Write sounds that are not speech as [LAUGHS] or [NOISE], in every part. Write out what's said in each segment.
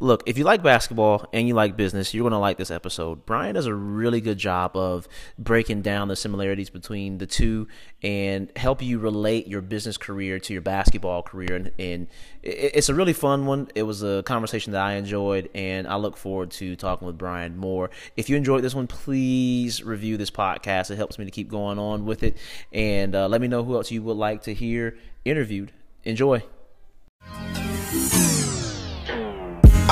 Look, if you like basketball and you like business, you're going to like this episode. Brian does a really good job of breaking down the similarities between the two and help you relate your business career to your basketball career. And, and it's a really fun one. It was a conversation that I enjoyed, and I look forward to talking with Brian more. If you enjoyed this one, please review this podcast. It helps me to keep going on with it. And uh, let me know who else you would like to hear interviewed. Enjoy.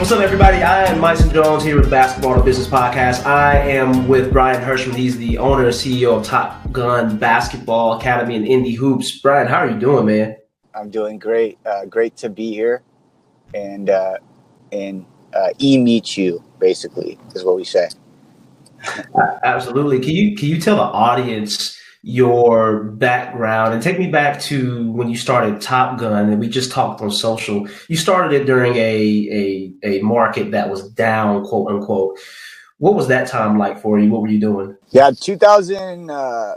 What's up, everybody? I am Myson Jones here with the Basketball to Business Podcast. I am with Brian Hirschman. He's the owner and CEO of Top Gun Basketball Academy and Indy Hoops. Brian, how are you doing, man? I'm doing great. Uh, great to be here, and uh, and uh, e meet you. Basically, is what we say. Absolutely. Can you can you tell the audience? Your background and take me back to when you started Top Gun and we just talked on social. You started it during a a, a market that was down, quote unquote. What was that time like for you? What were you doing? Yeah, 2000. Uh,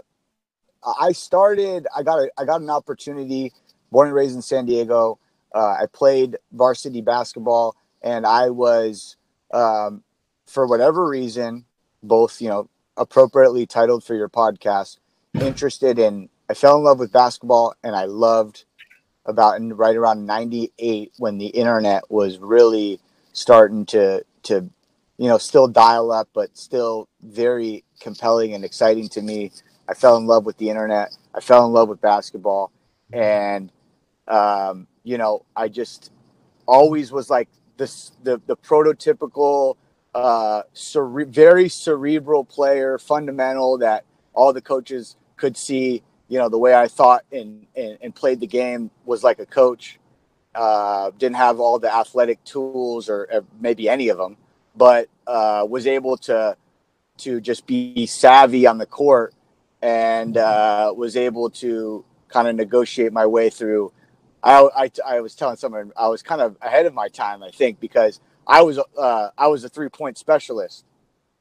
I started. I got a. I got an opportunity. Born and raised in San Diego. Uh, I played varsity basketball, and I was, um, for whatever reason, both you know appropriately titled for your podcast interested in I fell in love with basketball and I loved about right around 98 when the internet was really starting to to you know still dial up but still very compelling and exciting to me. I fell in love with the internet. I fell in love with basketball. And um, you know i just always was like this the the prototypical uh cere- very cerebral player fundamental that all the coaches could see, you know, the way I thought and, and, and played the game was like a coach. Uh, didn't have all the athletic tools or, or maybe any of them, but uh, was able to to just be savvy on the court and uh, was able to kind of negotiate my way through. I, I, I, was telling someone I was kind of ahead of my time, I think, because I was uh, I was a three point specialist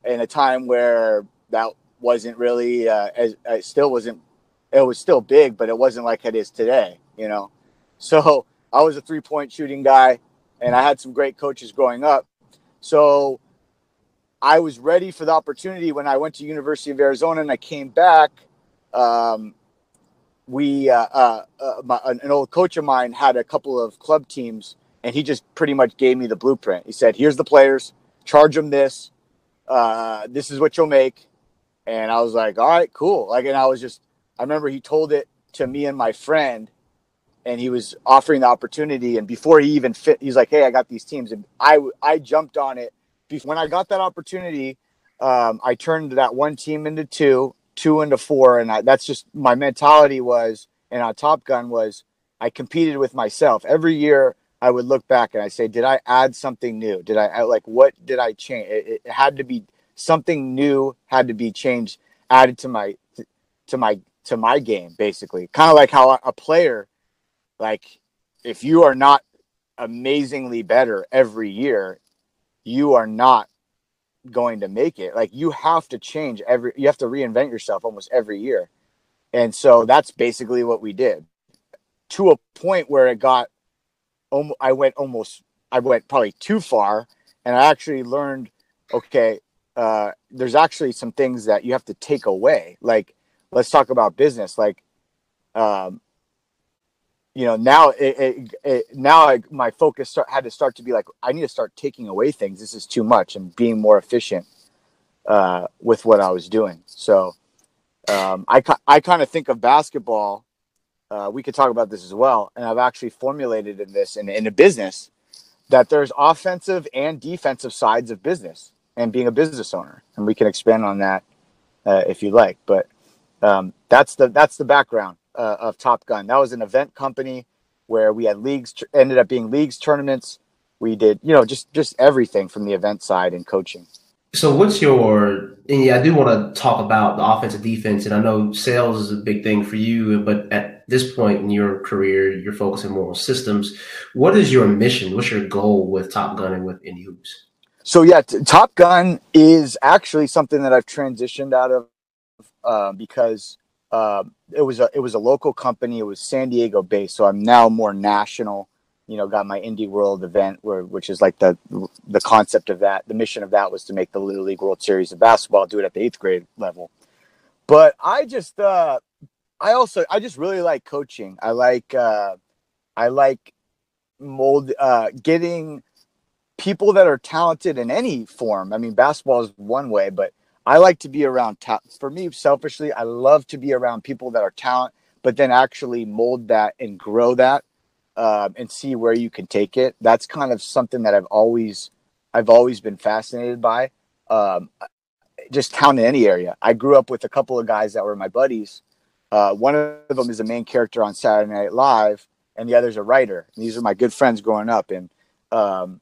in a time where that wasn't really uh, as it still wasn't it was still big, but it wasn't like it is today, you know. [LAUGHS] So I was a three point shooting guy, and I had some great coaches growing up. So I was ready for the opportunity when I went to University of Arizona and I came back. Um, we uh, uh, uh, my, an old coach of mine had a couple of club teams, and he just pretty much gave me the blueprint. He said, "Here's the players, charge them this. Uh, this is what you'll make. And I was like, all right, cool. Like, and I was just, I remember he told it to me and my friend, and he was offering the opportunity. And before he even fit, he's like, hey, I got these teams. And I, I jumped on it. When I got that opportunity, um, I turned that one team into two, two into four. And I, that's just my mentality was, and on Top Gun was, I competed with myself every year. I would look back and I say, did I add something new? Did I like what did I change? It, it had to be something new had to be changed, added to my to my to my game, basically. Kind of like how a player, like if you are not amazingly better every year, you are not going to make it. Like you have to change every you have to reinvent yourself almost every year. And so that's basically what we did. To a point where it got I went almost I went probably too far and I actually learned okay, uh, there's actually some things that you have to take away. Like, let's talk about business. Like, um, you know, now it, it, it now I, my focus start, had to start to be like, I need to start taking away things. This is too much, and being more efficient uh, with what I was doing. So, um, I I kind of think of basketball. Uh, we could talk about this as well, and I've actually formulated in this in, in a business that there's offensive and defensive sides of business and being a business owner. And we can expand on that uh, if you like. But um, that's the that's the background uh, of Top Gun. That was an event company where we had leagues ended up being leagues tournaments we did you know just just everything from the event side and coaching. So what's your and yeah, I do want to talk about the offensive defense, and I know sales is a big thing for you, but at this point in your career, you're focusing more on systems. What is your mission? What's your goal with Top Gun and with Indy Hoops? So yeah, t- Top Gun is actually something that I've transitioned out of uh, because uh, it was a it was a local company. It was San Diego based, so I'm now more national you know got my Indy World event where which is like the the concept of that the mission of that was to make the Little League World Series of basketball do it at the eighth grade level but I just uh I also I just really like coaching I like uh I like mold uh getting people that are talented in any form I mean basketball is one way but I like to be around ta- for me selfishly I love to be around people that are talent but then actually mold that and grow that um, and see where you can take it. That's kind of something that I've always I've always been fascinated by. Um, just count in any area. I grew up with a couple of guys that were my buddies. Uh, one of them is a main character on Saturday Night Live, and the other's a writer. And these are my good friends growing up, and um,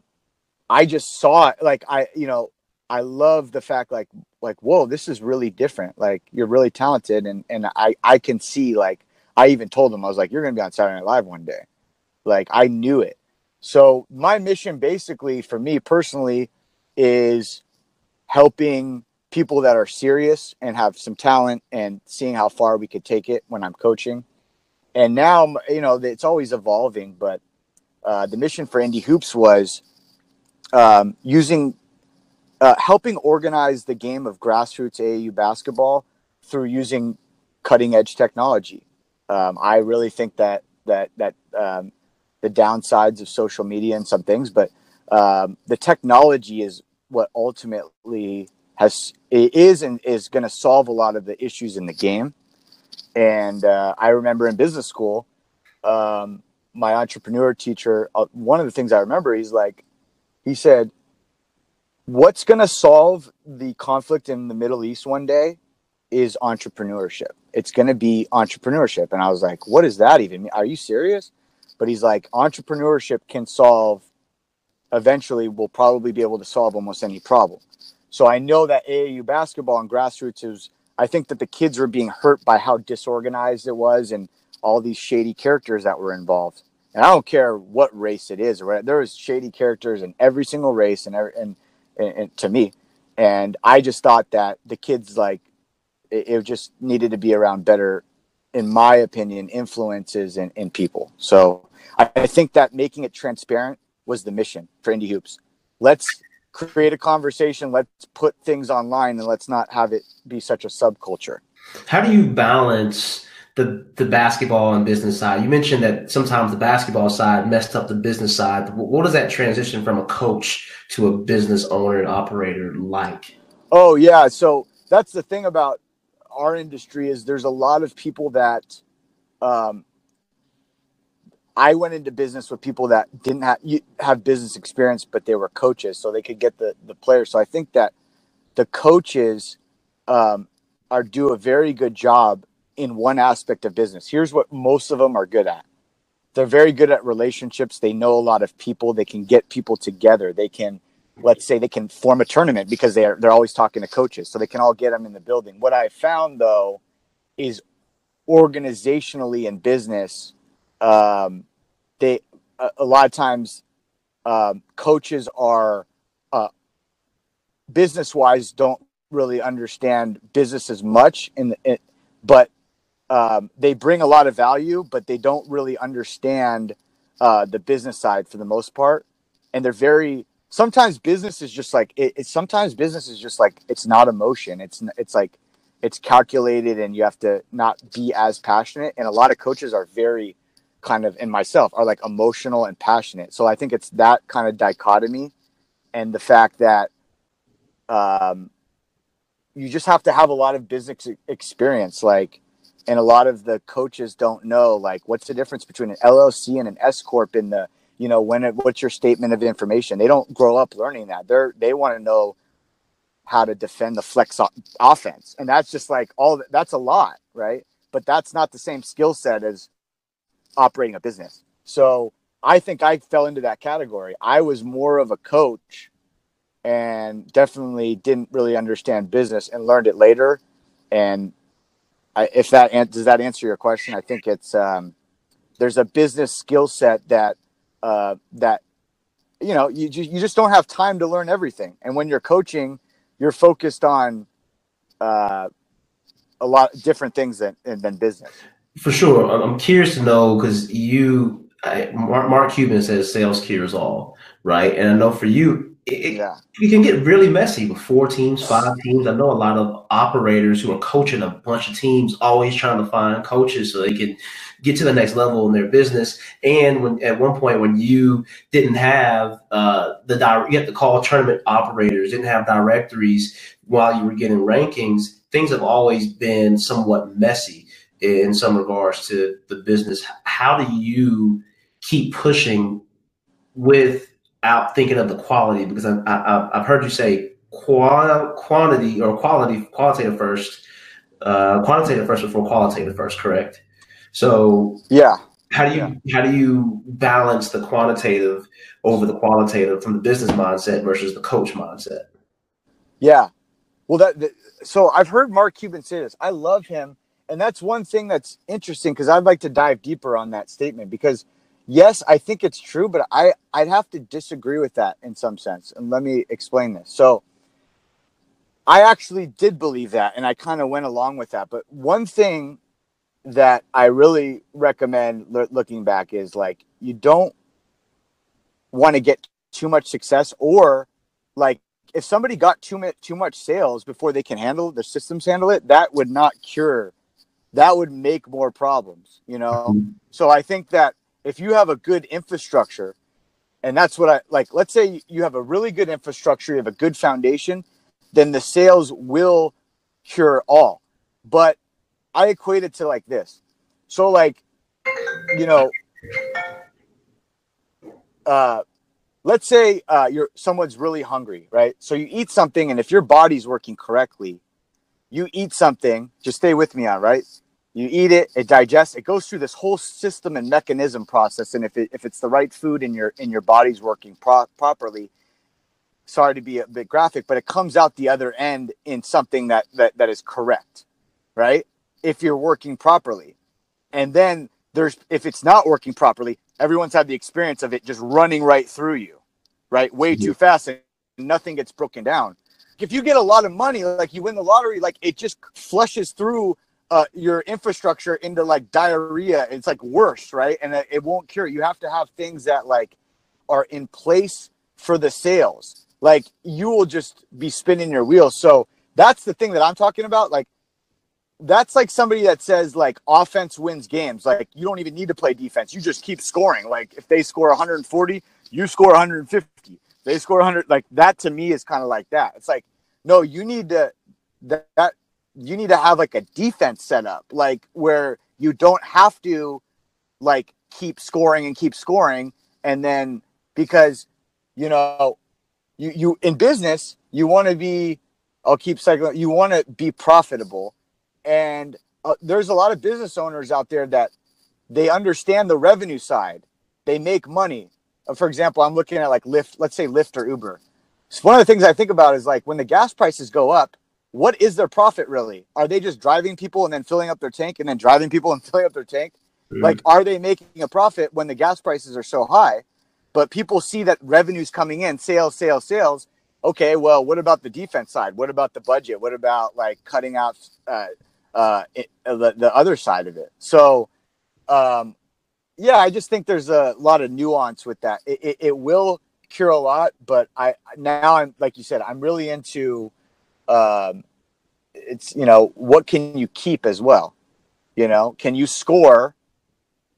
I just saw it. Like I, you know, I love the fact like like whoa, this is really different. Like you're really talented, and and I I can see like I even told them I was like you're gonna be on Saturday Night Live one day. Like I knew it. So my mission basically for me personally is helping people that are serious and have some talent and seeing how far we could take it when I'm coaching. And now, you know, it's always evolving, but uh, the mission for Indy Hoops was um, using, uh, helping organize the game of grassroots AAU basketball through using cutting edge technology. Um, I really think that that that um, the downsides of social media and some things, but um, the technology is what ultimately has is and is going to solve a lot of the issues in the game. And uh, I remember in business school, um, my entrepreneur teacher, uh, one of the things I remember, he's like, he said, "What's going to solve the conflict in the Middle East one day is entrepreneurship. It's going to be entrepreneurship." And I was like, "What does that even mean? Are you serious?" but he's like entrepreneurship can solve eventually we'll probably be able to solve almost any problem so i know that aau basketball and grassroots is i think that the kids were being hurt by how disorganized it was and all these shady characters that were involved and i don't care what race it is right there is shady characters in every single race and, every, and, and, and to me and i just thought that the kids like it, it just needed to be around better in my opinion influences in, in people so I, I think that making it transparent was the mission for Indy Hoops. Let's create a conversation. Let's put things online, and let's not have it be such a subculture. How do you balance the the basketball and business side? You mentioned that sometimes the basketball side messed up the business side. What does that transition from a coach to a business owner and operator like? Oh yeah, so that's the thing about our industry is there's a lot of people that um, I went into business with people that didn't have have business experience, but they were coaches, so they could get the the players. So I think that the coaches um, are do a very good job in one aspect of business. Here's what most of them are good at. They're very good at relationships. They know a lot of people. They can get people together. They can, let's say, they can form a tournament because they are they're always talking to coaches, so they can all get them in the building. What I found though is organizationally in business um, they a, a, lot of times um, coaches are uh, business wise don't really understand business as much in but um, they bring a lot of value but they don't really understand uh, the business side for the most part and they're very sometimes business is just like it, it's sometimes business is just like it's not emotion it's it's like it's calculated and you have to not be as passionate and a lot of coaches are very kind of in myself are like emotional and passionate. So I think it's that kind of dichotomy and the fact that um, you just have to have a lot of business experience. Like, and a lot of the coaches don't know like what's the difference between an LLC and an S corp in the you know when it, what's your statement of information. They don't grow up learning that. They're they want to know how to defend the flex offense, and that's just like all that's a lot, right? But that's not the same skill set as operating a business. So I think I fell into that category. I was more of a coach and definitely didn't really understand business and learned it later. And I, if that does that answer your question, I think it's um, there's a business skill set that uh, that you know you you just don't have time to learn everything. And when you're coaching, you're focused on uh, a lot of different things than than business. For sure, I'm curious to know because you I, Mark, Mark Cuban says sales cures all, right? And I know for you, it, yeah. it can get really messy with four teams, five teams. I know a lot of operators who are coaching a bunch of teams, always trying to find coaches so they can get to the next level in their business. And when at one point when you didn't have uh, the you had to call tournament operators, didn't have directories while you were getting rankings, things have always been somewhat messy in some regards to the business. How do you keep pushing without thinking of the quality because I, I, I've heard you say qual- quantity or quality qualitative first, uh, quantitative first before qualitative first, correct? So yeah, how do you yeah. how do you balance the quantitative over the qualitative from the business mindset versus the coach mindset? Yeah, well that, that so I've heard Mark Cuban say this. I love him, and that's one thing that's interesting because I'd like to dive deeper on that statement because yes, I think it's true, but I I'd have to disagree with that in some sense. And let me explain this. So I actually did believe that and I kind of went along with that. But one thing that I really recommend looking back is like you don't want to get too much success or like if somebody got too much too much sales before they can handle the systems handle it, that would not cure that would make more problems, you know. Mm-hmm. So I think that if you have a good infrastructure, and that's what I like, let's say you have a really good infrastructure, you have a good foundation, then the sales will cure all. But I equate it to like this. So, like, you know, uh, let's say uh, you're someone's really hungry, right? So you eat something, and if your body's working correctly, you eat something. Just stay with me on right you eat it it digests it goes through this whole system and mechanism process and if, it, if it's the right food in your in your body's working pro- properly sorry to be a bit graphic but it comes out the other end in something that, that that is correct right? If you're working properly. And then there's if it's not working properly everyone's had the experience of it just running right through you right? Way mm-hmm. too fast and nothing gets broken down. If you get a lot of money like you win the lottery like it just flushes through uh, your infrastructure into like diarrhea. It's like worse, right? And it, it won't cure. You have to have things that like are in place for the sales. Like you will just be spinning your wheels. So that's the thing that I'm talking about. Like that's like somebody that says like offense wins games. Like you don't even need to play defense. You just keep scoring. Like if they score 140, you score 150. They score 100. Like that to me is kind of like that. It's like no, you need to that, that you need to have like a defense set up, like where you don't have to like keep scoring and keep scoring. And then because, you know, you, you in business, you want to be, I'll keep cycling, you want to be profitable. And uh, there's a lot of business owners out there that they understand the revenue side, they make money. Uh, for example, I'm looking at like Lyft, let's say Lyft or Uber. So one of the things I think about is like when the gas prices go up, what is their profit really? Are they just driving people and then filling up their tank and then driving people and [LAUGHS] filling up their tank? Mm-hmm. Like, are they making a profit when the gas prices are so high? But people see that revenue's coming in, sales, sales, sales. Okay, well, what about the defense side? What about the budget? What about like cutting out uh, uh, it, uh, the, the other side of it? So, um, yeah, I just think there's a lot of nuance with that. It, it, it will cure a lot, but I now I'm like you said, I'm really into um, it's you know what can you keep as well? You know can you score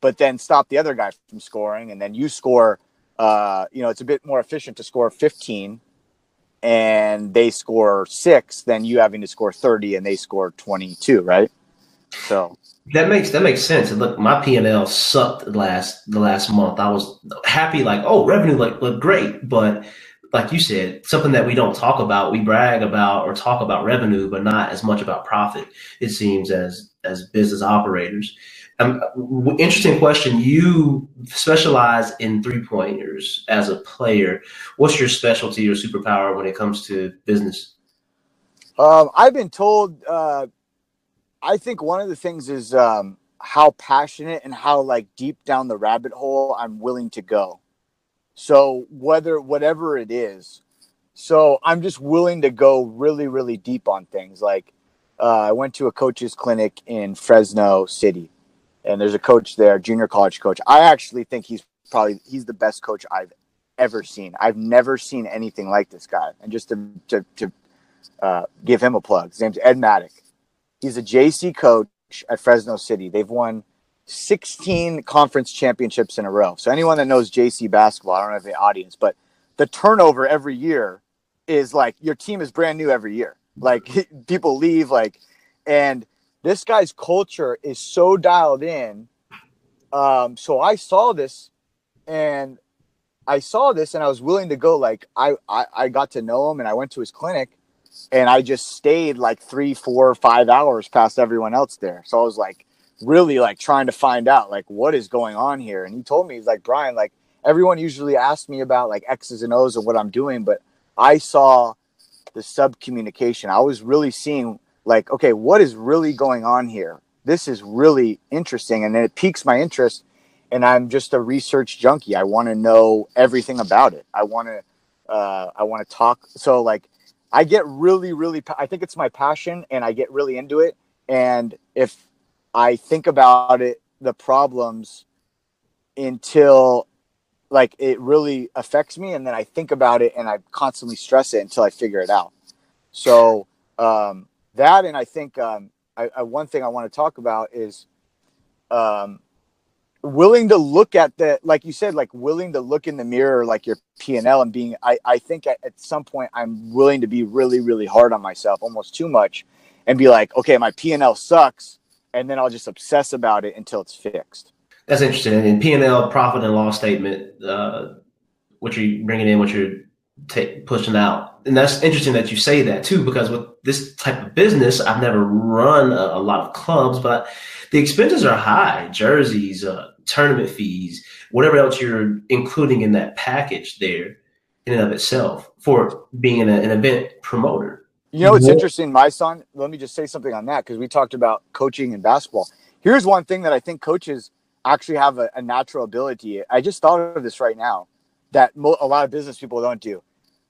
but then stop the other guy from scoring? And then you score uh, you know it's a bit more efficient to score 15 and they score six than you having to score 30 and they score 22 right? So. That makes that makes sense. And look my p&l sucked last the last month. I was happy like oh revenue like looked great but like you said, something that we don't talk about. We brag about or talk about revenue, but not as much about profit. It seems as as business operators. Um, interesting question. You specialize in three pointers as a player. What's your specialty or superpower when it comes to business? Um, I've been told. Uh, I think one of the things is um, how passionate and how like deep down the rabbit hole I'm willing to go. So whether whatever it is, so I'm just willing to go really really deep on things. Like uh, I went to a coach's clinic in Fresno City, and there's a coach there, junior college coach. I actually think he's probably he's the best coach I've ever seen. I've never seen anything like this guy. And just to to, to uh, give him a plug, his name's Ed Madec. He's a JC coach at Fresno City. They've won 16 conference championships in a row. So anyone that knows JC basketball, I don't know if the audience, but the turnover every year is like your team is brand new every year. Like [LAUGHS] people leave, like, and this guy's culture is so dialed in. Um, so I saw this and I saw this and I was willing to go. Like I, I, I got to know him and I went to his clinic and I just stayed like three, four, five hours past everyone else there. So I was like really like trying to find out like what is going on here. And he told me he's like Brian, like everyone usually asks me about like X's and O's of what I'm doing, but I saw the sub communication. I was really seeing like, okay, what is really going on here? This is really interesting. And it piques my interest. And I'm just a research junkie. I want to know everything about it. I want to, uh, I want to talk. So like, I get really, really, I think it's my passion and I get really into it. And if I think about it, the problems until like it really affects me. And then I think about it and I constantly stress it until I figure it out. So, um, that and I think um, I, I, one thing I want to talk about is um, willing to look at the like you said like willing to look in the mirror like your p&l and being i, I think at, at some point i'm willing to be really really hard on myself almost too much and be like okay my p&l sucks and then i'll just obsess about it until it's fixed. That's interesting. And p&l profit and loss statement uh, what you're bringing in what you're t- pushing out. And that's interesting that you say that too, because with this type of business, I've never run a, a lot of clubs, but the expenses are high: jerseys, uh, tournament fees, whatever else you're including in that package there, in and of itself, for being an event promoter. You know, it's interesting, my son. Let me just say something on that because we talked about coaching and basketball. Here's one thing that I think coaches actually have a, a natural ability. I just thought of this right now that mo- a lot of business people don't do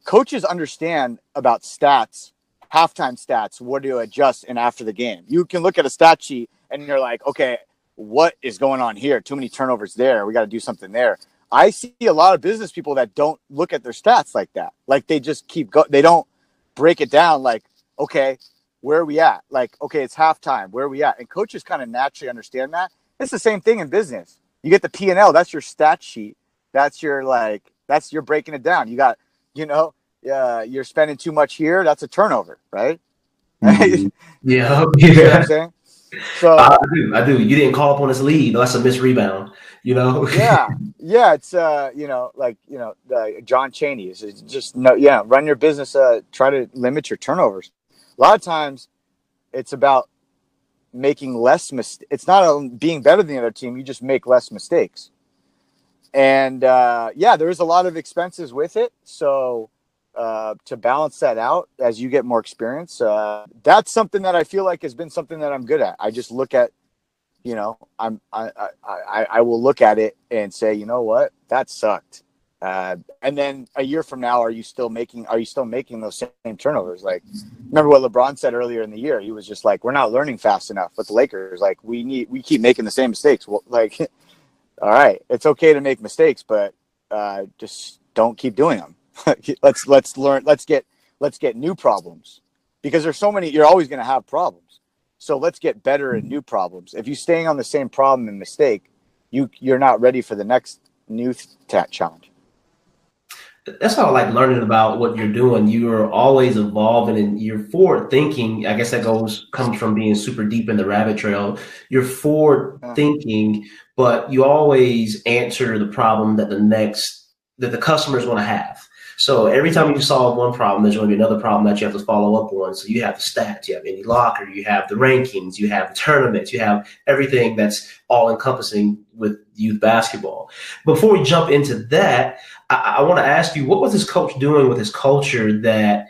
coaches understand about stats, halftime stats, what to adjust and after the game. You can look at a stat sheet and you're like, okay, what is going on here? Too many turnovers there. We got to do something there. I see a lot of business people that don't look at their stats like that. Like they just keep go. They don't break it down. Like, okay, where are we at? Like, okay, it's halftime. Where are we at? And coaches kind of naturally understand that. It's the same thing in business. You get the P and L. That's your stat sheet. That's your like. That's you're breaking it down. You got you know, uh, you're spending too much here. That's a turnover, right? [LAUGHS] Mm-hmm. yeah, yeah. I'm saying? [LAUGHS] So I do, I do. You didn't call upon this lead. That's a missed rebound. You know. [LAUGHS] yeah, yeah. It's uh, you know, like you know, uh, John Chaney is just no, yeah. Run your business. Uh, try to limit your turnovers. A lot of times, it's about making less mistakes. It's not being better than the other team. You just make less mistakes and uh, yeah, there is a lot of expenses with it. So uh, to balance that out as you get more experience, uh, that's something that I feel like has been something that I'm good at. I just look at, you know, I'm I I, I will look at it and say, you know what, that sucked. Uh, and then a year from now, are you still making? Are you still making those same turnovers? Like, remember what LeBron said earlier in the year? He was just like, "We're not learning fast enough." With the Lakers, like, we need we keep making the same mistakes. Well, [LAUGHS] like, all right, it's okay to make mistakes, but uh, just don't keep doing them. [LAUGHS] let's let's learn. Let's get let's get new problems because there's so many. You're always going to have problems. So let's get better at new problems. If you're staying on the same problem and mistake, you you're not ready for the next new tat challenge that's how I like learning about what you're doing. You are always evolving and you're forward thinking. I guess that goes comes from being super deep in the rabbit trail. You're forward thinking, but you always answer the problem that the next that the customers want to have. So every time you solve one problem, there's going to be another problem that you have to follow up on. So you have the stats, you have Indy Locker, you have the rankings, you have the tournaments, you have everything that's all encompassing with youth basketball. Before we jump into that, I, I want to ask you, what was his coach doing with his culture that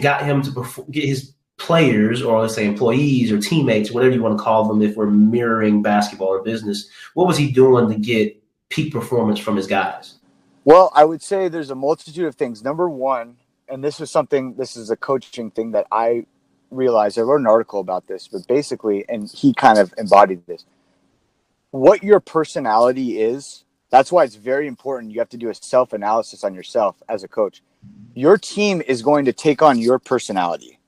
got him to perform, get his players or let's say employees or teammates, whatever you want to call them, if we're mirroring basketball or business, what was he doing to get peak performance from his guys? Well, I would say there's a multitude of things. Number one, and this is something, this is a coaching thing that I realized. I wrote an article about this, but basically, and he kind of embodied this. What your personality is, that's why it's very important. You have to do a self analysis on yourself as a coach. Your team is going to take on your personality,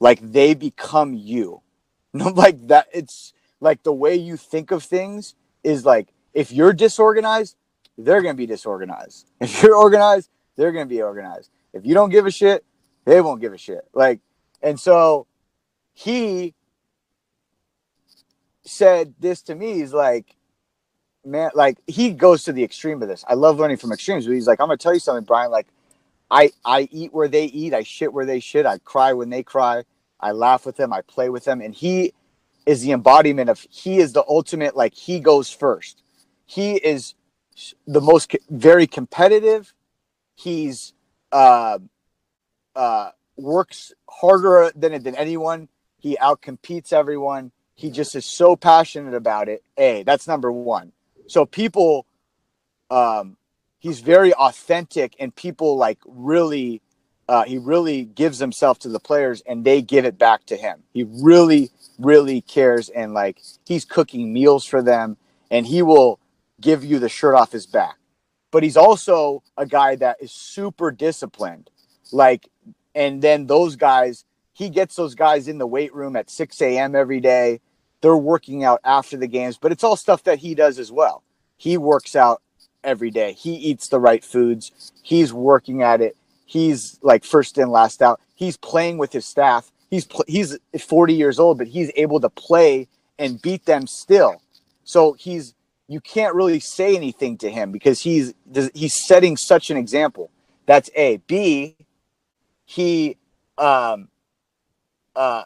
like they become you. [LAUGHS] Like that. It's like the way you think of things is like if you're disorganized, they're going to be disorganized. [LAUGHS] If you're organized, they're going to be organized. If you don't give a shit, they won't give a shit. Like, and so he said this to me. He's like, man, like he goes to the extreme of this. I love learning from extremes. But he's like, I'm gonna tell you something, Brian. Like, I I eat where they eat. I shit where they shit. I cry when they cry. I laugh with them. I play with them. And he is the embodiment of he is the ultimate. Like he goes first. He is the most very competitive. He's uh, uh, works harder than than anyone. He outcompetes everyone. He just is so passionate about it. A that's number one. So people, um, he's very authentic, and people like really. Uh, he really gives himself to the players and they give it back to him. He really, really cares and like he's cooking meals for them and he will give you the shirt off his back. But he's also a guy that is super disciplined. Like, and then those guys, he gets those guys in the weight room at 6 a.m. every day. They're working out after the games, but it's all stuff that he does as well. He works out every day. He eats the right foods. He's working at it. He's like first in, last out. He's playing with his staff. He's pl- he's 40 years old, but he's able to play and beat them still. So he's you can't really say anything to him because he's he's setting such an example. That's A. B. He um uh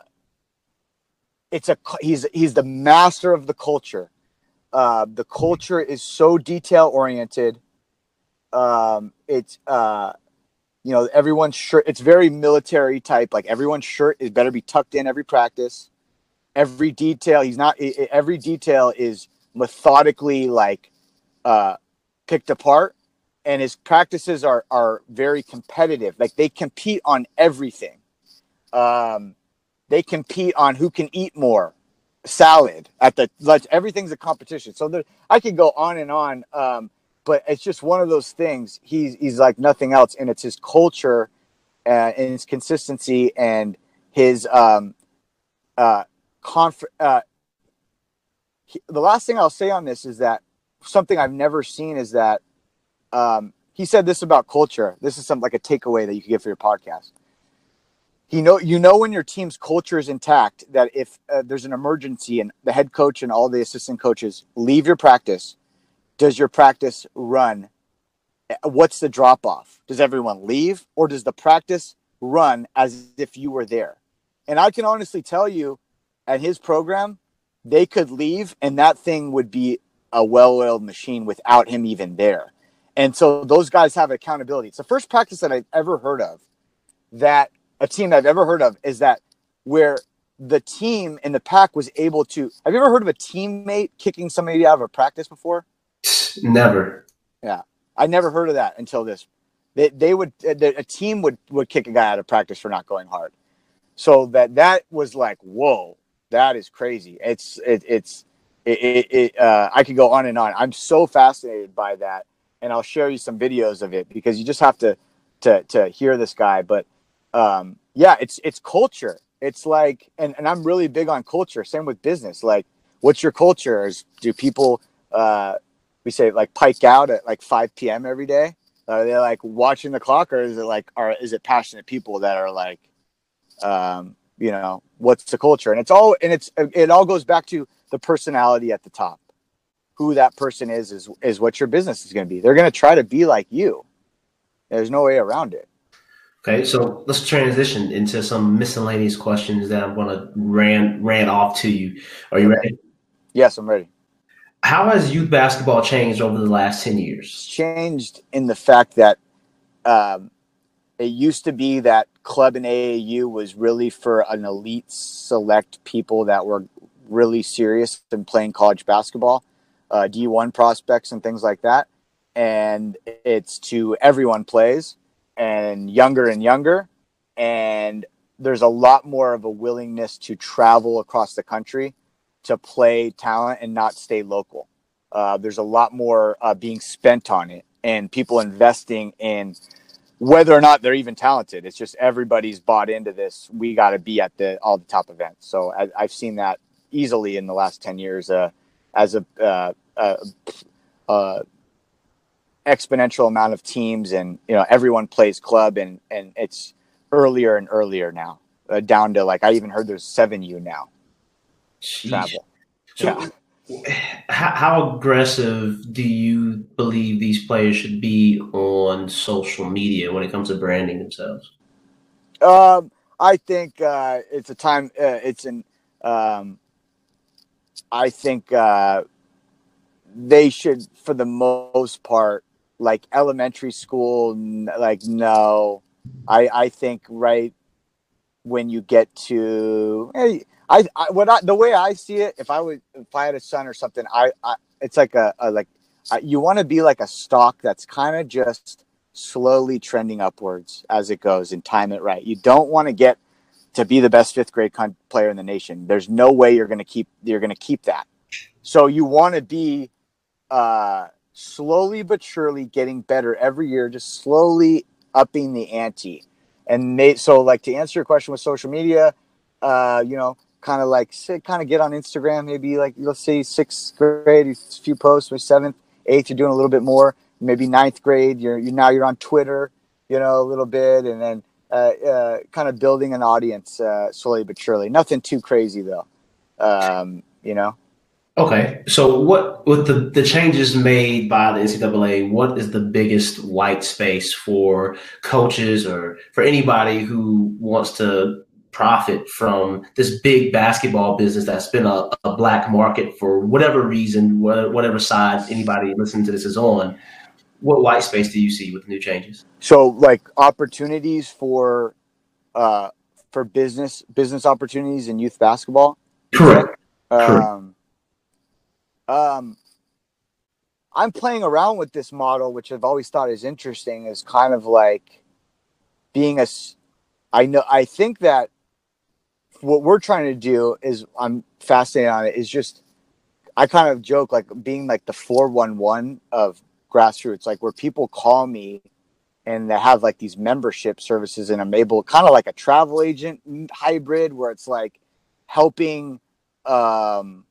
it's a he's he's the master of the culture. Uh, the culture is so detail oriented. Um, it's uh, you know everyone's shirt. It's very military type. Like everyone's shirt is better be tucked in every practice. Every detail. He's not. Every detail is methodically like uh, picked apart and his practices are are very competitive. Like they compete on everything. Um, they compete on who can eat more salad at the lunch. Everything's a competition. So there, i could go on and on um, but it's just one of those things. He's he's like nothing else and it's his culture uh, and his consistency and his um uh, conf- uh the last thing I'll say on this is that something I've never seen is that um, he said this about culture. This is something like a takeaway that you can get for your podcast. He know you know when your team's culture is intact that if uh, there's an emergency and the head coach and all the assistant coaches leave your practice, does your practice run? What's the drop off? Does everyone leave or does the practice run as if you were there? And I can honestly tell you, at his program, they could leave and that thing would be a well-oiled machine without him even there. And so those guys have accountability. It's the first practice that I've ever heard of that a team I've ever heard of is that where the team in the pack was able to. Have you ever heard of a teammate kicking somebody out of a practice before? Never. Yeah, I never heard of that until this. They, they would uh, a team would would kick a guy out of practice for not going hard. So that that was like whoa, that is crazy. It's it, it's it, it, it uh, I could go on and on. I'm so fascinated by that, and I'll share you some videos of it because you just have to to to hear this guy. But um, yeah, it's it's culture. It's like, and, and I'm really big on culture. Same with business. Like, what's your culture? Is do people uh, we say like pike out at like 5 p.m. every day? Are they like watching the clock, or is it like, are is it passionate people that are like, um, you know what's the culture and it's all and it's it all goes back to the personality at the top who that person is is is what your business is going to be they're going to try to be like you There's no way around it. Okay, so let's transition into some miscellaneous questions that I'm going to ran ran off to you. Are you ready? Yes, I'm ready. How has youth basketball changed over the last ten years? Changed in the fact that um, it used to be that club in AAU was really for an elite select people that were really serious in playing college basketball, uh, D1 prospects and things like that. And it's to everyone plays and younger and younger. And there's a lot more of a willingness to travel across the country to play talent and not stay local. Uh, there's a lot more uh, being spent on it and people investing in whether or not they're even talented. It's just everybody's bought into this. We got to be at the all the top events. So I, have seen that easily in the last ten years uh, as a uh, uh, uh, exponential amount of teams, and you know everyone plays club, and and it's earlier and earlier now, uh, down to like I even heard there's seven U now. Sheesh. Travel. So, yeah how, aggressive do you believe these players should be on social media when it comes to branding themselves? Um, I think uh, it's a time. Uh, it's an. Um, I think uh, they should, for the most part, like elementary school. Like no, I I think right when you get to. Hey, I, I what I the way I see it, if I would if I had a son or something, I, I it's like a, a like I, you want to be like a stock that's kind of just slowly trending upwards as it goes and time it right. You don't want to get to be the best fifth grade con- player in the nation. There's no way you're going to keep you're going to keep that. So you want to be uh, slowly but surely getting better every year, just slowly upping the ante. And may, so, like to answer your question with social media, uh, you know, kind of like kind of get on Instagram, maybe like you'll see sixth grade, a few posts, With seventh, eighth, you're doing a little bit more. Maybe ninth grade, you're you now you're on Twitter, you know, a little bit, and then uh, uh, kind of building an audience uh, slowly but surely. Nothing too crazy though, um, you know. Okay, so what with the the changes made by the NCAA, what is the biggest white space for coaches or for anybody who wants to profit from this big basketball business that's been a, a black market for whatever reason, whatever side anybody listening to this is on. What white space do you see with new changes? So, like opportunities for uh, for business business opportunities in youth basketball. Correct. Um, um, I'm playing around with this model, which I've always thought is interesting, is kind of like being a. I know. I think that what we're trying to do is I'm fascinated on it is just I kind of joke like being like the 411 of grassroots, like where people call me and they have like these membership services and I'm able kind of like a travel agent hybrid where it's like helping um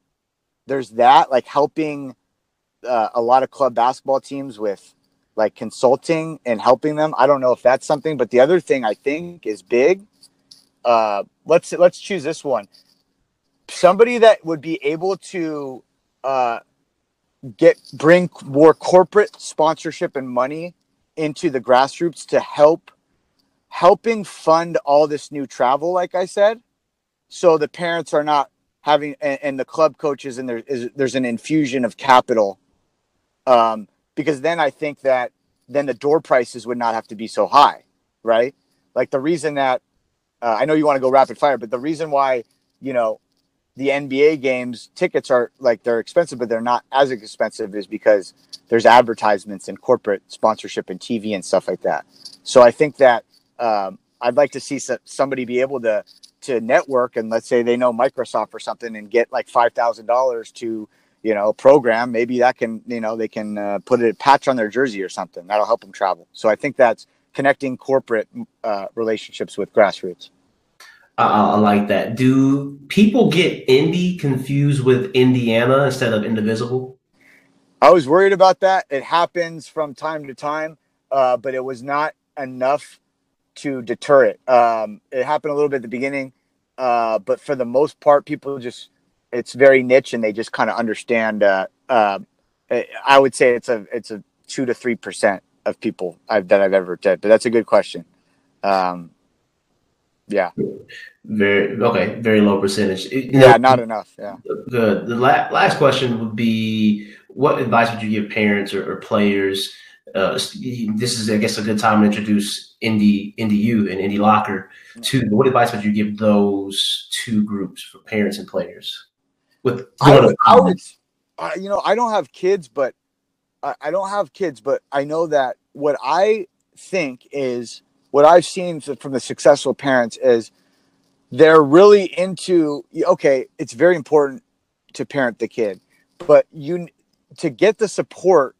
there's that like helping uh, a lot of club basketball teams with like consulting and helping them. I don't know if that's something, but the other thing I think is big uh, let's let's choose this one. Somebody that would be able to uh, get bring more corporate sponsorship and money into the grassroots to help helping fund all this new travel like i said so the parents are not having and, and the club coaches and there is there's an infusion of capital um, because then i think that then the door prices would not have to be so high right like the reason that uh, I know you want to go rapid fire, but the reason why you know the NBA games tickets are like they're expensive, but they're not as expensive is because there's advertisements and corporate sponsorship and TV and stuff like that. So I think that um, I'd like to see somebody be able to to network and let's say they know Microsoft or something and get like five thousand dollars to you know program. Maybe that can you know they can uh, put a patch on their jersey or something that'll help them travel. So I think that's connecting corporate uh, relationships with grassroots. Uh, I like that. Do people get Indy confused with Indiana instead of indivisible? I was worried about that. It happens from time to time, uh, but it was not enough to deter it. Um, it happened a little bit at the beginning, uh, but for the most part, people just it's very niche and they just kind of understand. Uh, uh, I would say it's a it's a two to three percent of people I've, that I've ever did. But that's a good question. Um, yeah. Very okay. Very low percentage. You know, yeah, not enough. Yeah. The the la- last question would be: What advice would you give parents or, or players? Uh, this is, I guess, a good time to introduce Indy Indy U and Indy Locker to. What advice would you give those two groups for parents and players? With I would, I would, you know, I don't have kids, but I, don't have kids, but I know that what I think is what I've seen from the successful parents is they're really into okay, it's very important to parent the kid, but you to get the support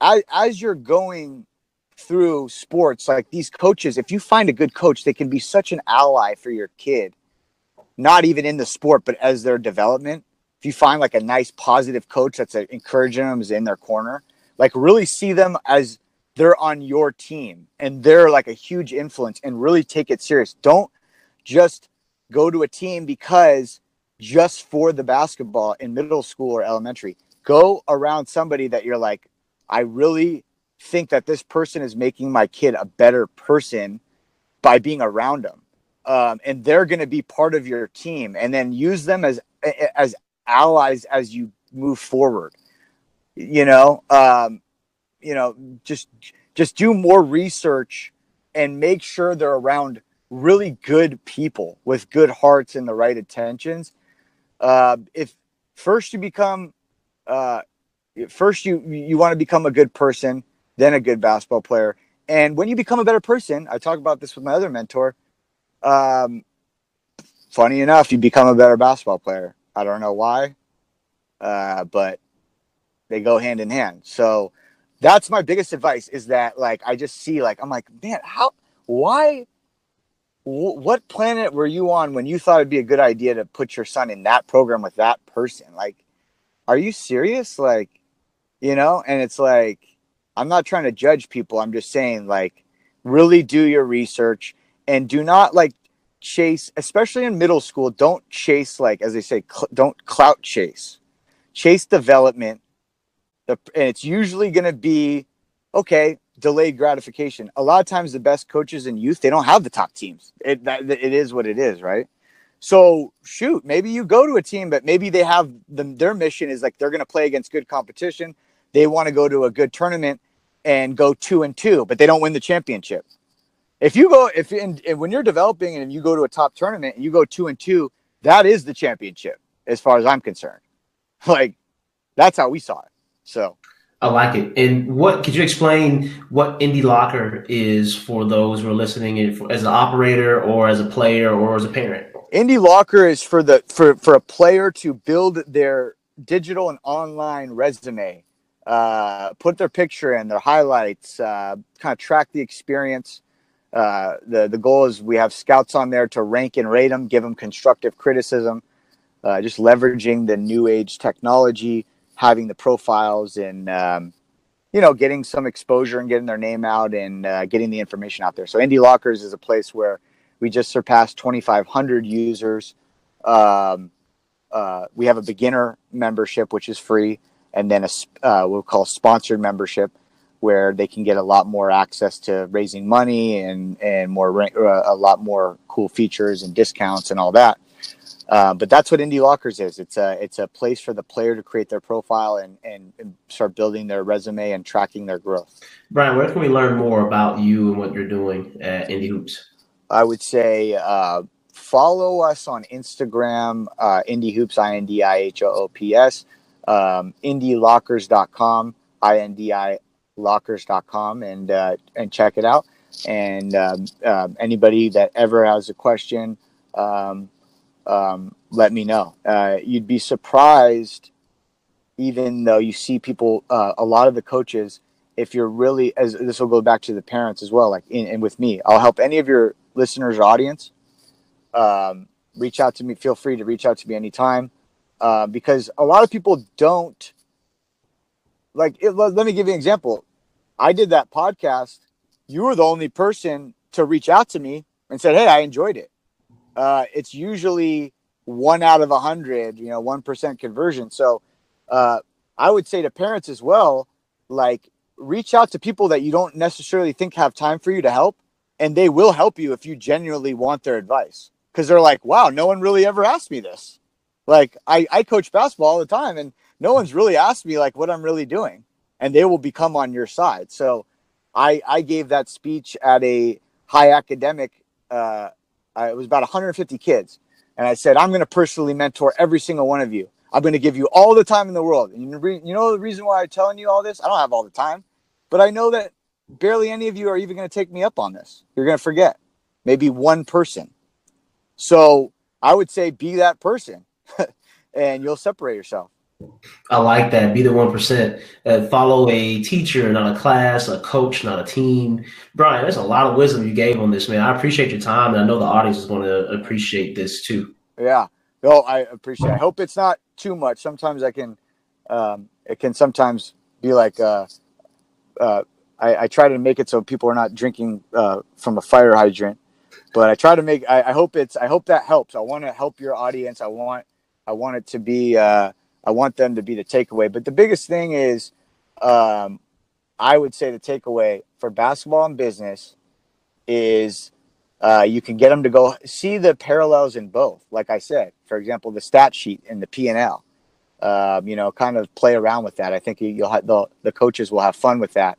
as, as you're going through sports like these coaches if you find a good coach they can be such an ally for your kid not even in the sport but as their development. If you find like a nice positive coach that's uh, encouraging them is in their corner like really see them as they're on your team and they're like a huge influence and really take it serious. Don't just go to a team because just for the basketball in middle school or elementary. Go around somebody that you're like i really think that this person is making my kid a better person by being around them um, and they're going to be part of your team and then use them as as allies as you move forward you know um, you know just just do more research and make sure they're around really good people with good hearts and the right intentions. Uh, if first you become uh, first you you want to become a good person then a good basketball player. And when you become a better person i talk about this with my other mentor um, funny enough you become a better basketball player. I don't know why uh, but they go hand in hand. So that's my biggest advice is that like I just see like I'm like, man, how why what planet were you on when you thought it'd be a good idea to put your son in that program with that person? Like are you serious? Like you know, and it's like I'm not trying to judge people. I'm just saying like really do your research and do not like chase especially in middle school don't chase like as they say cl- don't clout chase chase development the, and it's usually going to be okay delayed gratification. A lot of times the best coaches in youth they don't have the top teams. It, that, it is what it is right? So shoot maybe you go to a team but maybe they have the, their mission is like they're going to play against good competition. They want to go to a good tournament and go two and two but they don't win the championship. If you go if in, when you're developing and you go to a top tournament and you go two and two that is the championship as far as i'm concerned. [LAUGHS] Like that's how we saw it so I like it. And what could you explain what Indy Locker is for those who are listening as an operator or as a player or as a parent? Indy Locker is for the for for a player to build their digital and online resume, uh, put their picture in, their highlights, uh, kind of track the experience. Uh, the the goal is we have scouts on there to rank and rate them, give them constructive criticism, uh, just leveraging the new age technology having the profiles and um, you know getting some exposure and getting their name out and uh, getting the information out there. So Indy Lockers is a place where we just surpassed 2,500 users. Um, uh, we have a beginner membership which is free, and then a uh, we'll call sponsored membership where they can get a lot more access to raising money and and more uh, a lot more cool features and discounts and all that. Uh, but that's what Indy Lockers is. It's a it's a place for the player to create their profile and, and, and start building their resume and tracking their growth. Brian, where can we learn more about you and what you're doing at Indy Hoops? I would say uh, follow us on Instagram, uh, Indy Hoops, I N D I H O O P S, um, IndyLockers.com, I N D I Lockers.com, and uh, and check it out. And um, um, anybody that ever has a question. Um, um, let me know. Uh, you'd be surprised, even though you see people, uh, a lot of the coaches, if you're really, as this will go back to the parents as well, like in, and with me, I'll help any of your listeners or audience. Um, reach out to me. Feel free to reach out to me anytime, uh, because a lot of people don't. Like, it, let me give you an example. I did that podcast. You were the only person to reach out to me and said, "Hey, I enjoyed it." Uh, it's usually one out of a hundred, you know, one percent conversion. So uh, I would say to parents as well, like reach out to people that you don't necessarily think have time for you to help, and they will help you if you genuinely want their advice. Because they're like, wow, no one really ever asked me this. Like I, I coach basketball all the time, and no one's really asked me like what I'm really doing, and they will become on your side. So, I I gave that speech at a high academic. Uh, it was about 150 kids, and I said I'm going to personally mentor every single one of you. I'm going to give you all the time in the world. And you know the reason why I'm telling you all this? I don't have all the time, but I know that barely any of you are even going to take me up on this. You're going to forget, maybe one person. So I would say be that person, [LAUGHS] and you'll separate yourself. I like that. Be the one percent. Uh, follow a teacher, not a class, a coach, not a team. Brian, there's a lot of wisdom you gave on this, man. I appreciate your time, and I know the audience is going to appreciate this too. Yeah. No, I appreciate. It. I hope it's not too much. Sometimes I can. Um, it can sometimes be like. Uh, uh, I, I, try to make it so people are not drinking uh, from a fire hydrant, but I try to make. I, I hope it's. I hope that helps. I want to help your audience. I want. I want it to be. I want them to be the takeaway. But the biggest thing is, um, I would say the takeaway for basketball and business is uh, you can get them to go see the parallels in both. Like I said, for example, the stat sheet and the P and L. Um, you know, kind of play around with that. I think you'll have the, the coaches will have fun with that.